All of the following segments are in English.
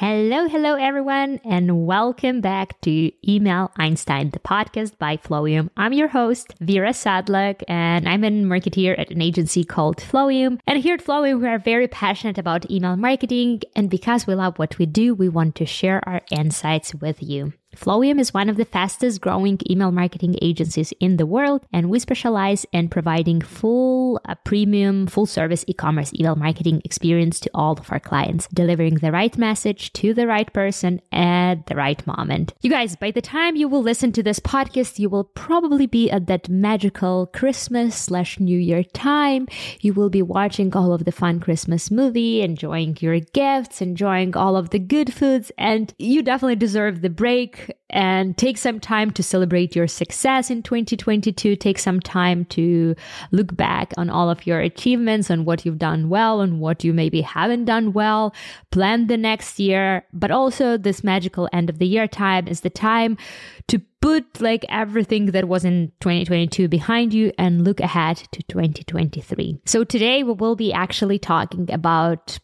Hello, hello, everyone, and welcome back to Email Einstein, the podcast by Flowium. I'm your host, Vira Sadlak, and I'm a marketeer at an agency called Flowium. And here at Flowium, we are very passionate about email marketing, and because we love what we do, we want to share our insights with you. Flowium is one of the fastest growing email marketing agencies in the world, and we specialize in providing full uh, premium, full service e commerce email marketing experience to all of our clients, delivering the right message to the right person at the right moment. You guys, by the time you will listen to this podcast, you will probably be at that magical Christmas slash New Year time. You will be watching all of the fun Christmas movie, enjoying your gifts, enjoying all of the good foods, and you definitely deserve the break and take some time to celebrate your success in 2022. Take some time to look back on all of your achievements, on what you've done well, and what you maybe haven't done well. Plan the next year, but also this magical end of the year time is the time to put like everything that was in 2022 behind you and look ahead to 2023. So today we will be actually talking about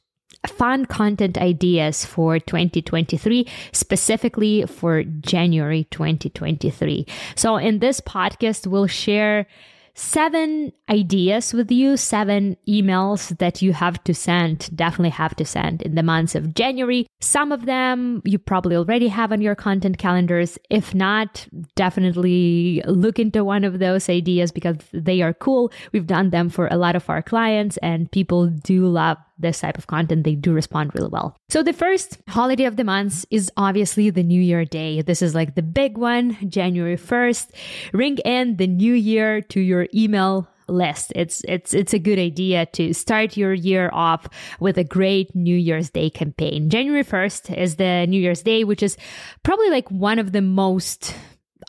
fun content ideas for 2023, specifically for January 2023. So, in this podcast, we'll share seven ideas with you, seven emails that you have to send, definitely have to send in the months of January. Some of them you probably already have on your content calendars. If not, definitely look into one of those ideas because they are cool. We've done them for a lot of our clients and people do love this type of content, they do respond really well. So the first holiday of the month is obviously the New Year Day. This is like the big one, January 1st. Ring in the new year to your email list. It's it's it's a good idea to start your year off with a great New Year's Day campaign. January 1st is the New Year's Day, which is probably like one of the most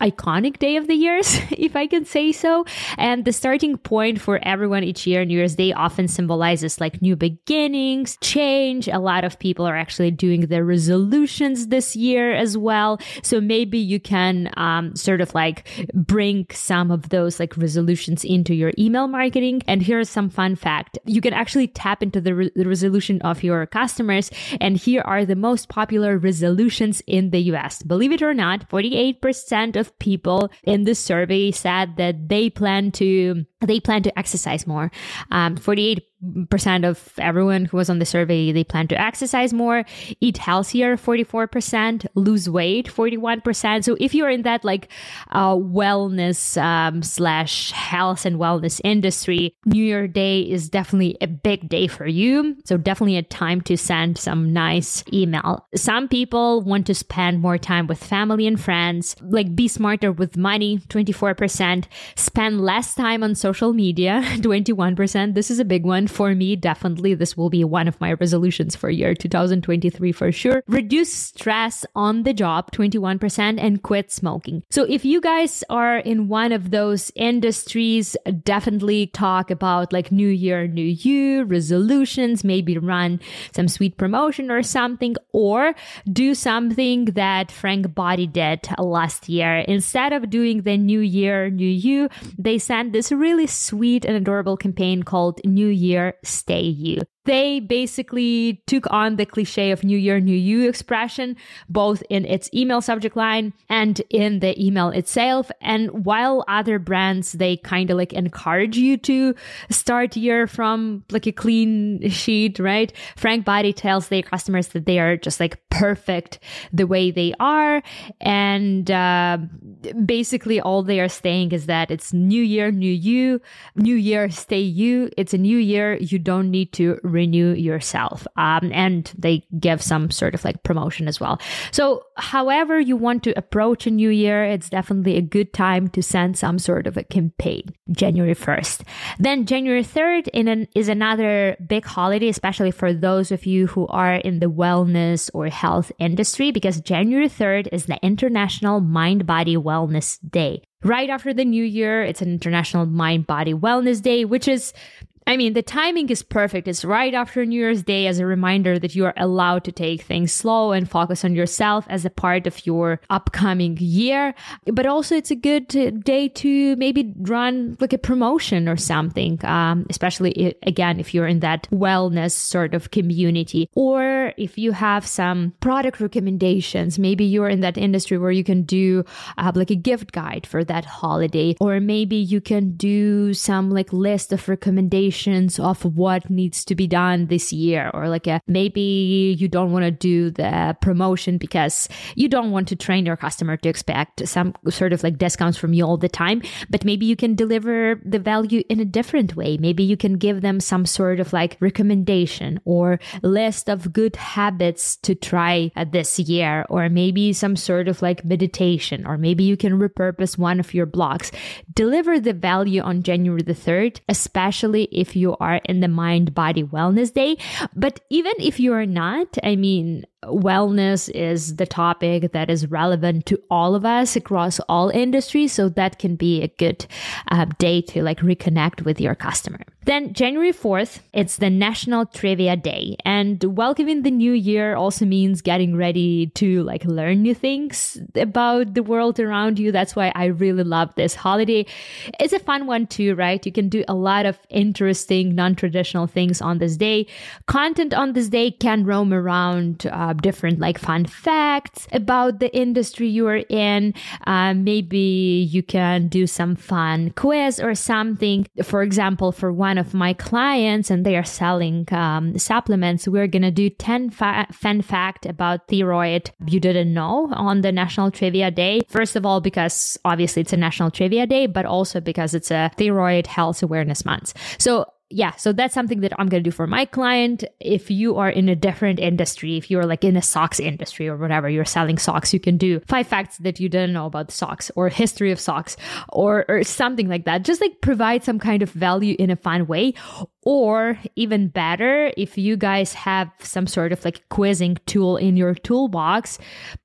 iconic day of the years, if I can say so. And the starting point for everyone each year, New Year's Day often symbolizes like new beginnings, change. A lot of people are actually doing their resolutions this year as well. So maybe you can um, sort of like bring some of those like resolutions into your email marketing. And here's some fun fact. You can actually tap into the, re- the resolution of your customers. And here are the most popular resolutions in the US. Believe it or not, 48% of of people in the survey said that they plan to they plan to exercise more. Um, 48 percent of everyone who was on the survey they plan to exercise more eat healthier 44% lose weight 41% so if you're in that like uh, wellness um, slash health and wellness industry new year day is definitely a big day for you. So definitely a time to send some nice email. Some people want to spend more time with family and friends. Like be smarter with money 24% spend less time on social media 21% this is a big one for me, definitely this will be one of my resolutions for year 2023 for sure. Reduce stress on the job, 21%, and quit smoking. So if you guys are in one of those industries, definitely talk about like new year, new you, resolutions, maybe run some sweet promotion or something, or do something that Frank Body did last year. Instead of doing the new year, new you, they sent this really sweet and adorable campaign called New Year Stay You. They basically took on the cliche of New Year, New You expression, both in its email subject line and in the email itself. And while other brands, they kind of like encourage you to start year from like a clean sheet, right? Frank Body tells their customers that they are just like perfect the way they are. And uh, basically, all they are saying is that it's New Year, New You, New Year, stay you. It's a new year. You don't need to renew yourself. Um, and they give some sort of like promotion as well. So, however you want to approach a new year, it's definitely a good time to send some sort of a campaign. January 1st. Then January 3rd an, is another big holiday, especially for those of you who are in the wellness or health industry, because January 3rd is the International Mind Body Wellness Day. Right after the new year, it's an International Mind Body Wellness Day, which is I mean, the timing is perfect. It's right after New Year's Day as a reminder that you are allowed to take things slow and focus on yourself as a part of your upcoming year. But also, it's a good day to maybe run like a promotion or something, um, especially again, if you're in that wellness sort of community, or if you have some product recommendations, maybe you're in that industry where you can do uh, like a gift guide for that holiday, or maybe you can do some like list of recommendations of what needs to be done this year or like a, maybe you don't want to do the promotion because you don't want to train your customer to expect some sort of like discounts from you all the time but maybe you can deliver the value in a different way. Maybe you can give them some sort of like recommendation or list of good habits to try uh, this year or maybe some sort of like meditation or maybe you can repurpose one of your blogs deliver the value on January the 3rd especially if if you are in the mind body wellness day. But even if you are not, I mean, wellness is the topic that is relevant to all of us across all industries. So that can be a good uh, day to like reconnect with your customer. Then January 4th, it's the National Trivia Day. And welcoming the new year also means getting ready to like learn new things about the world around you. That's why I really love this holiday. It's a fun one too, right? You can do a lot of interesting, non traditional things on this day. Content on this day can roam around uh, different like fun facts about the industry you are in. Uh, maybe you can do some fun quiz or something. For example, for one of my clients, and they are selling um, supplements, we're gonna do 10 fa- fun fact about thyroid you didn't know on the National Trivia Day. First of all, because obviously it's a National Trivia Day, but also because it's a thyroid health awareness month. So yeah, so that's something that I'm going to do for my client. If you are in a different industry, if you're like in a socks industry or whatever, you're selling socks, you can do five facts that you didn't know about socks or history of socks or, or something like that. Just like provide some kind of value in a fun way. Or even better, if you guys have some sort of like quizzing tool in your toolbox,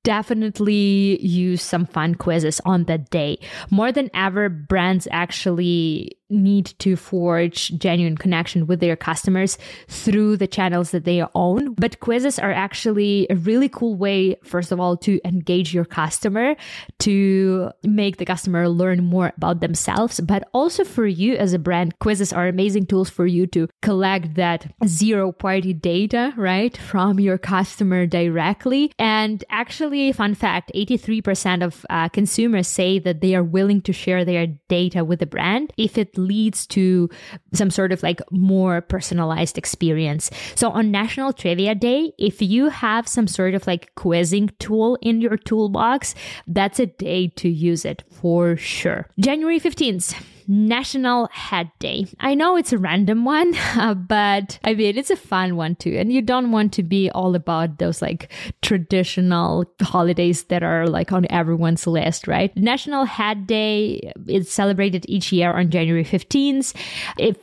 definitely use some fun quizzes on that day. More than ever, brands actually need to forge genuine connection with their customers through the channels that they own. But quizzes are actually a really cool way, first of all, to engage your customer, to make the customer learn more about themselves, but also for you as a brand, quizzes are amazing tools for you to collect that zero party data, right, from your customer directly. And actually, fun fact 83% of uh, consumers say that they are willing to share their data with the brand if it leads to some sort of like more personalized experience. So on National Trivia Day, if you have some sort of like quizzing tool in your toolbox, that's a day to use it for sure. January 15th. National Hat Day. I know it's a random one, uh, but I mean, it's a fun one too. And you don't want to be all about those like traditional holidays that are like on everyone's list, right? National Hat Day is celebrated each year on January 15th. If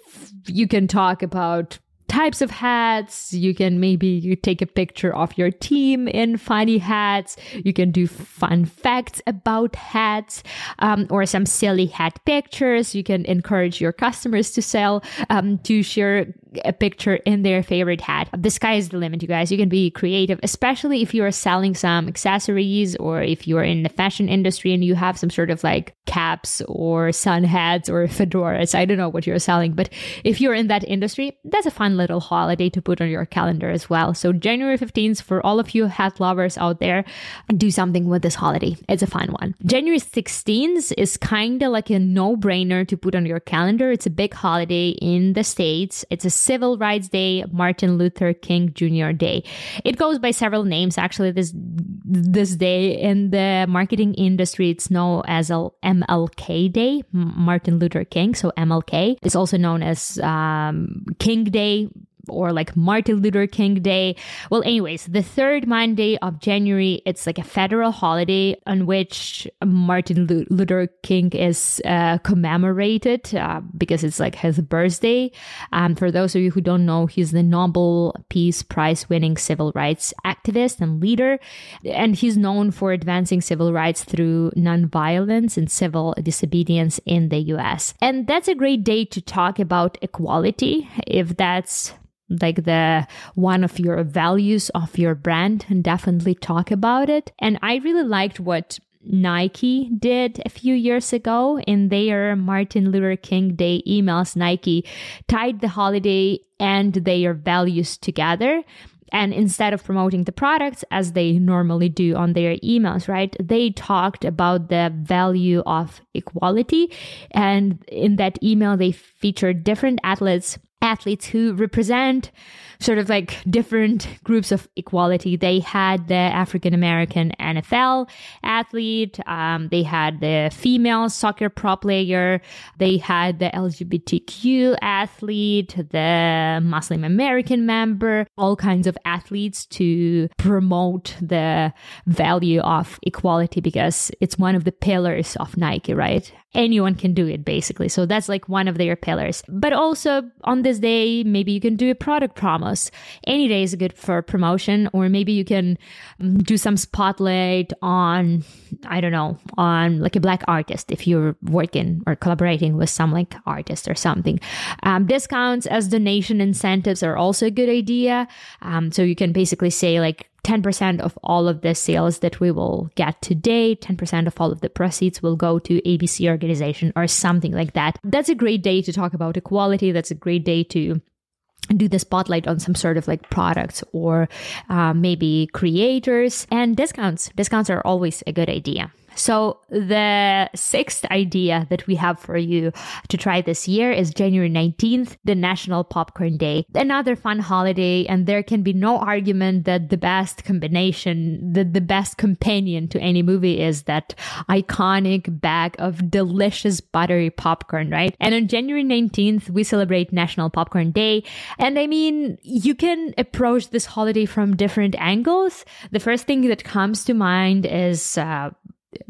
you can talk about types of hats. You can maybe you take a picture of your team in funny hats. You can do fun facts about hats um, or some silly hat pictures. You can encourage your customers to sell, um, to share a picture in their favorite hat. The sky is the limit, you guys. You can be creative, especially if you're selling some accessories or if you're in the fashion industry and you have some sort of like caps or sun hats or fedoras. I don't know what you're selling, but if you're in that industry, that's a fun little holiday to put on your calendar as well. So January 15th, for all of you hat lovers out there, do something with this holiday. It's a fun one. January 16th is kind of like a no brainer to put on your calendar. It's a big holiday in the States. It's a civil rights day, Martin Luther King Jr. Day. It goes by several names actually this this day in the marketing industry. It's known as MLK Day, Martin Luther King. So MLK is also known as um, King Day, or like Martin Luther King Day. Well, anyways, the third Monday of January, it's like a federal holiday on which Martin Luther King is uh, commemorated uh, because it's like his birthday. Um, for those of you who don't know, he's the Nobel Peace Prize winning civil rights activist and leader. And he's known for advancing civil rights through nonviolence and civil disobedience in the US. And that's a great day to talk about equality, if that's like the one of your values of your brand and definitely talk about it. And I really liked what Nike did a few years ago in their Martin Luther King Day emails. Nike tied the holiday and their values together. And instead of promoting the products as they normally do on their emails, right, they talked about the value of equality. And in that email, they featured different athletes athletes who represent sort of like different groups of equality. They had the African American NFL athlete, um, they had the female soccer pro player, they had the LGBTQ athlete, the Muslim American member, all kinds of athletes to promote the value of equality because it's one of the pillars of Nike, right? Anyone can do it basically. So that's like one of their pillars. But also on this day, maybe you can do a product promos. Any day is good for promotion, or maybe you can mm, do some spotlight on, I don't know, on like a black artist if you're working or collaborating with some like artist or something. Um, discounts as donation incentives are also a good idea. Um, so you can basically say like 10% of all of the sales that we will get today, 10% of all of the proceeds will go to ABC organization or something like that. That's a great day to talk about equality. That's a great day to do the spotlight on some sort of like products or uh, maybe creators and discounts. Discounts are always a good idea. So the sixth idea that we have for you to try this year is January 19th, the National Popcorn Day. Another fun holiday, and there can be no argument that the best combination, the, the best companion to any movie is that iconic bag of delicious buttery popcorn, right? And on January 19th, we celebrate National Popcorn Day. And I mean, you can approach this holiday from different angles. The first thing that comes to mind is uh,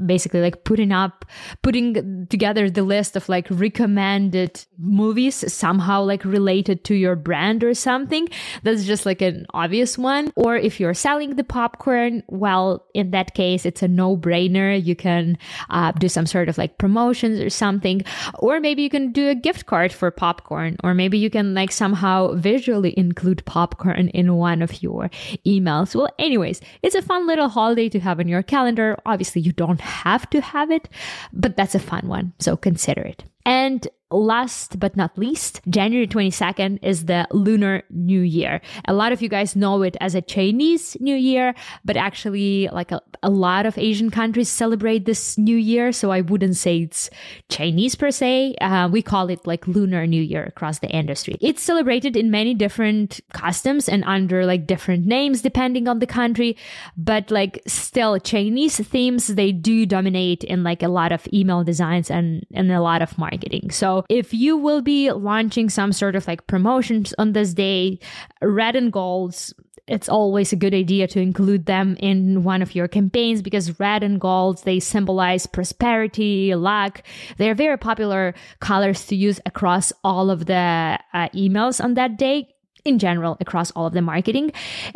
basically like putting up putting together the list of like recommended movies somehow like related to your brand or something. That's just like an obvious one. Or if you're selling the popcorn well in that case it's a no-brainer. You can uh, do some sort of like promotions or something. Or maybe you can do a gift card for popcorn. Or maybe you can like somehow visually include popcorn in one of your emails. Well anyways it's a fun little holiday to have in your calendar. Obviously you don't don't have to have it, but that's a fun one. So consider it. And last but not least, January 22nd is the Lunar New Year. A lot of you guys know it as a Chinese New Year, but actually, like a, a lot of Asian countries celebrate this New Year. So I wouldn't say it's Chinese per se. Uh, we call it like Lunar New Year across the industry. It's celebrated in many different customs and under like different names depending on the country. But like still, Chinese themes, they do dominate in like a lot of email designs and, and a lot of marketing. So if you will be launching some sort of like promotions on this day, red and golds, it's always a good idea to include them in one of your campaigns because red and golds they symbolize prosperity luck. They're very popular colors to use across all of the uh, emails on that day in general across all of the marketing.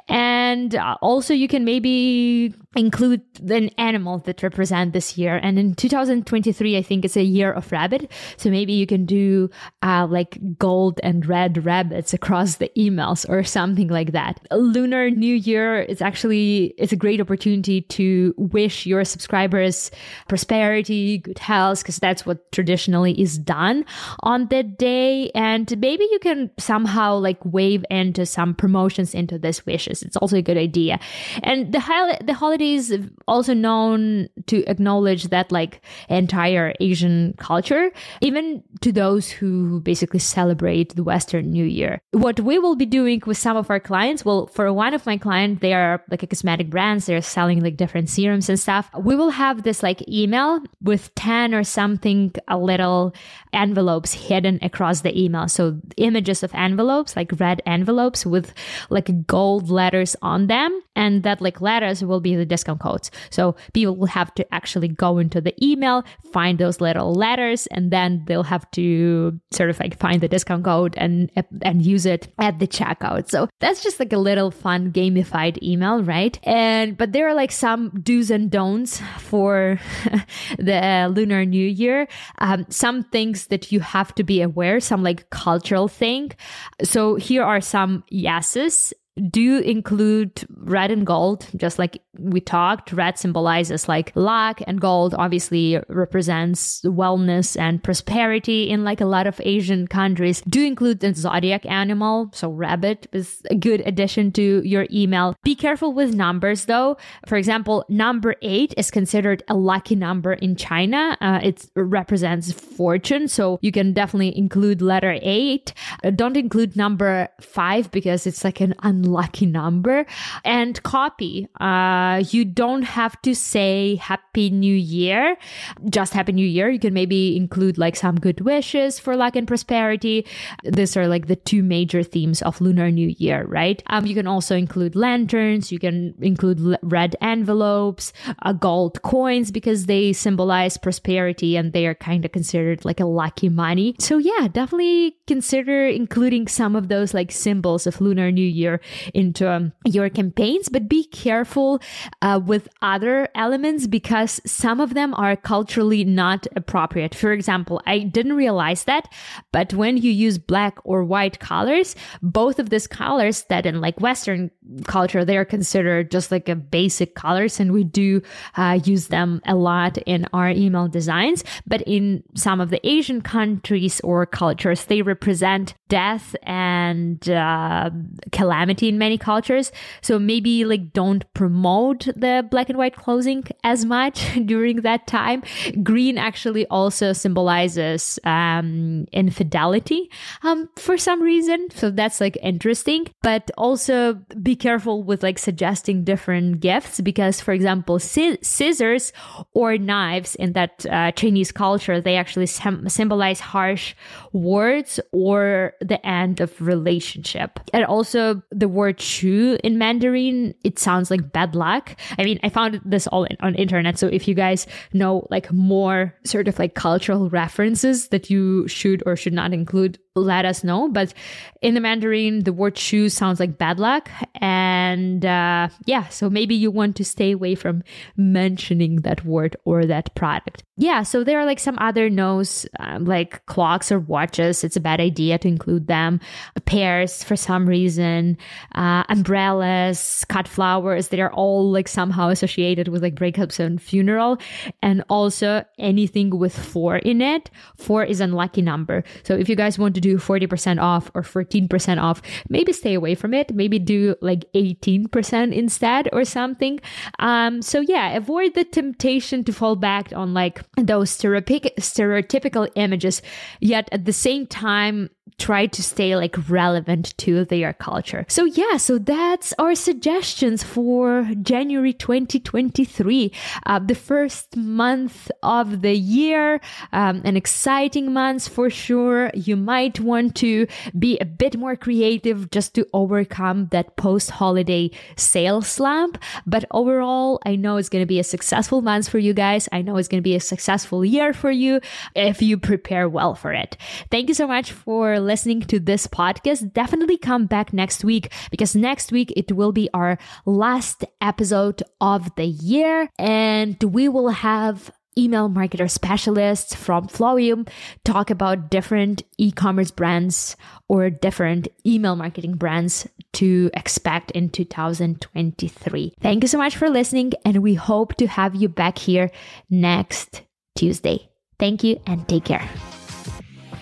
And uh, also you can maybe include an animal that represent this year. And in 2023, I think it's a year of rabbit. So maybe you can do uh, like gold and red rabbits across the emails or something like that. Lunar New Year is actually, it's a great opportunity to wish your subscribers prosperity, good health, because that's what traditionally is done on that day. And maybe you can somehow like wave into some promotions into this wishes. It's also a good idea. And the, high, the holidays also known to acknowledge that like entire Asian culture, even to those who basically celebrate the Western New Year. What we will be doing with some of our clients, well, for one of my clients, they are like a cosmetic brands, they're selling like different serums and stuff. We will have this like email with 10 or something, a little envelopes hidden across the email. So images of envelopes, like red envelopes with like gold letters on them. And that like letters will be the discount codes. So people will have to actually go into the email, find those little letters, and then they'll have to sort of like find the discount code and and use it at the checkout. So that's just like a little fun gamified email, right? And but there are like some do's and don'ts for the Lunar New Year. Um, some things that you have to be aware, some like cultural thing. So here are some yeses do include red and gold, just like we talked. Red symbolizes like luck, and gold obviously represents wellness and prosperity in like a lot of Asian countries. Do include the zodiac animal, so rabbit is a good addition to your email. Be careful with numbers though. For example, number eight is considered a lucky number in China. Uh, it represents fortune, so you can definitely include letter eight. Uh, don't include number five because it's like an un unlucky number. And copy, uh, you don't have to say Happy New Year, just Happy New Year. You can maybe include like some good wishes for luck and prosperity. These are like the two major themes of Lunar New Year, right? Um, you can also include lanterns. You can include red envelopes, uh, gold coins because they symbolize prosperity and they are kind of considered like a lucky money. So yeah, definitely consider including some of those like symbols of Lunar New Year into um, your campaigns, but be careful uh, with other elements because some of them are culturally not appropriate. For example, I didn't realize that, but when you use black or white colors, both of these colors that in like Western culture, they are considered just like a basic colors and we do uh, use them a lot in our email designs. But in some of the Asian countries or cultures, they represent death and uh, calamity in many cultures. So maybe like don't promote the black and white clothing as much during that time. Green actually also symbolizes um, infidelity um, for some reason. So that's like interesting. But also be careful with like suggesting different gifts because, for example, scissors or knives in that uh, Chinese culture, they actually sem- symbolize harsh words or the end of relationship. And also the word chu in Mandarin, it sounds like bad luck. I mean, I found this all on internet. So if you guys know like more sort of like cultural references that you should or should not include, let us know. But in the Mandarin, the word chu sounds like bad luck. And uh, yeah, so maybe you want to stay away from mentioning that word or that product. Yeah, so there are like some other no's, um, like clocks or watches. It's a bad idea to include them. Pears for some reason, uh, umbrellas, cut flowers. They are all like somehow associated with like breakups and funeral. And also anything with four in it. Four is unlucky number. So if you guys want to do 40% off or 14% off, maybe stay away from it. Maybe do like 18% instead or something. Um, so yeah, avoid the temptation to fall back on like those stereotypical images, yet at the same time, try to stay like relevant to their culture. So yeah, so that's our suggestions for January 2023, uh, the first month of the year, um, an exciting month for sure. You might want to be a bit more creative just to overcome that post-holiday sales slump. But overall, I know it's going to be a successful month for you guys. I know it's going to be a successful year for you if you prepare well for it. Thank you so much for listening to this podcast, definitely come back next week because next week it will be our last episode of the year and we will have email marketer specialists from Flowium talk about different e-commerce brands or different email marketing brands to expect in 2023. Thank you so much for listening and we hope to have you back here next Tuesday. Thank you and take care.